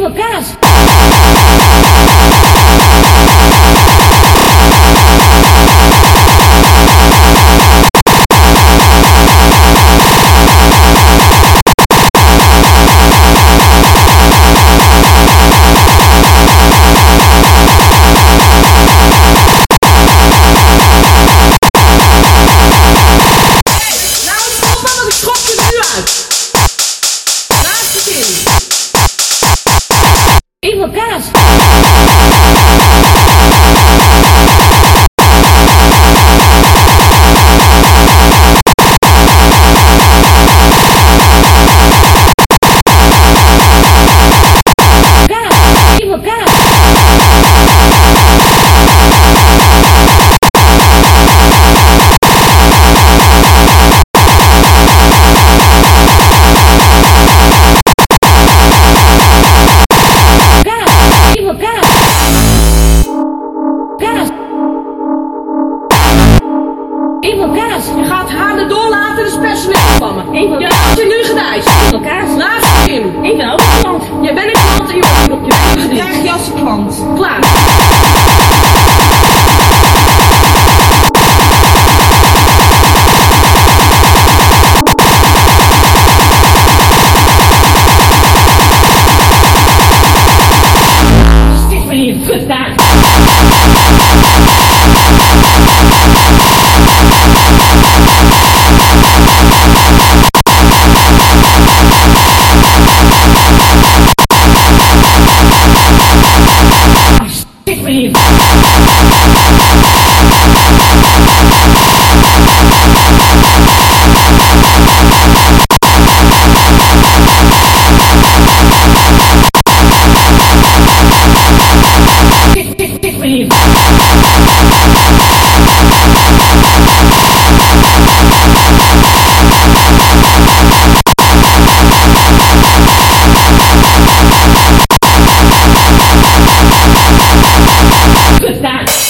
no caso? Kaas. Je gaat haar de doorlaten de personeel van me. Eén van Je hebt je nu van kaas. Laat in. Eén van ook klant. Je bent een klant en je wordt op je been gediend. Krijg je als klant. Klaar. Dit ben Believe. Good start.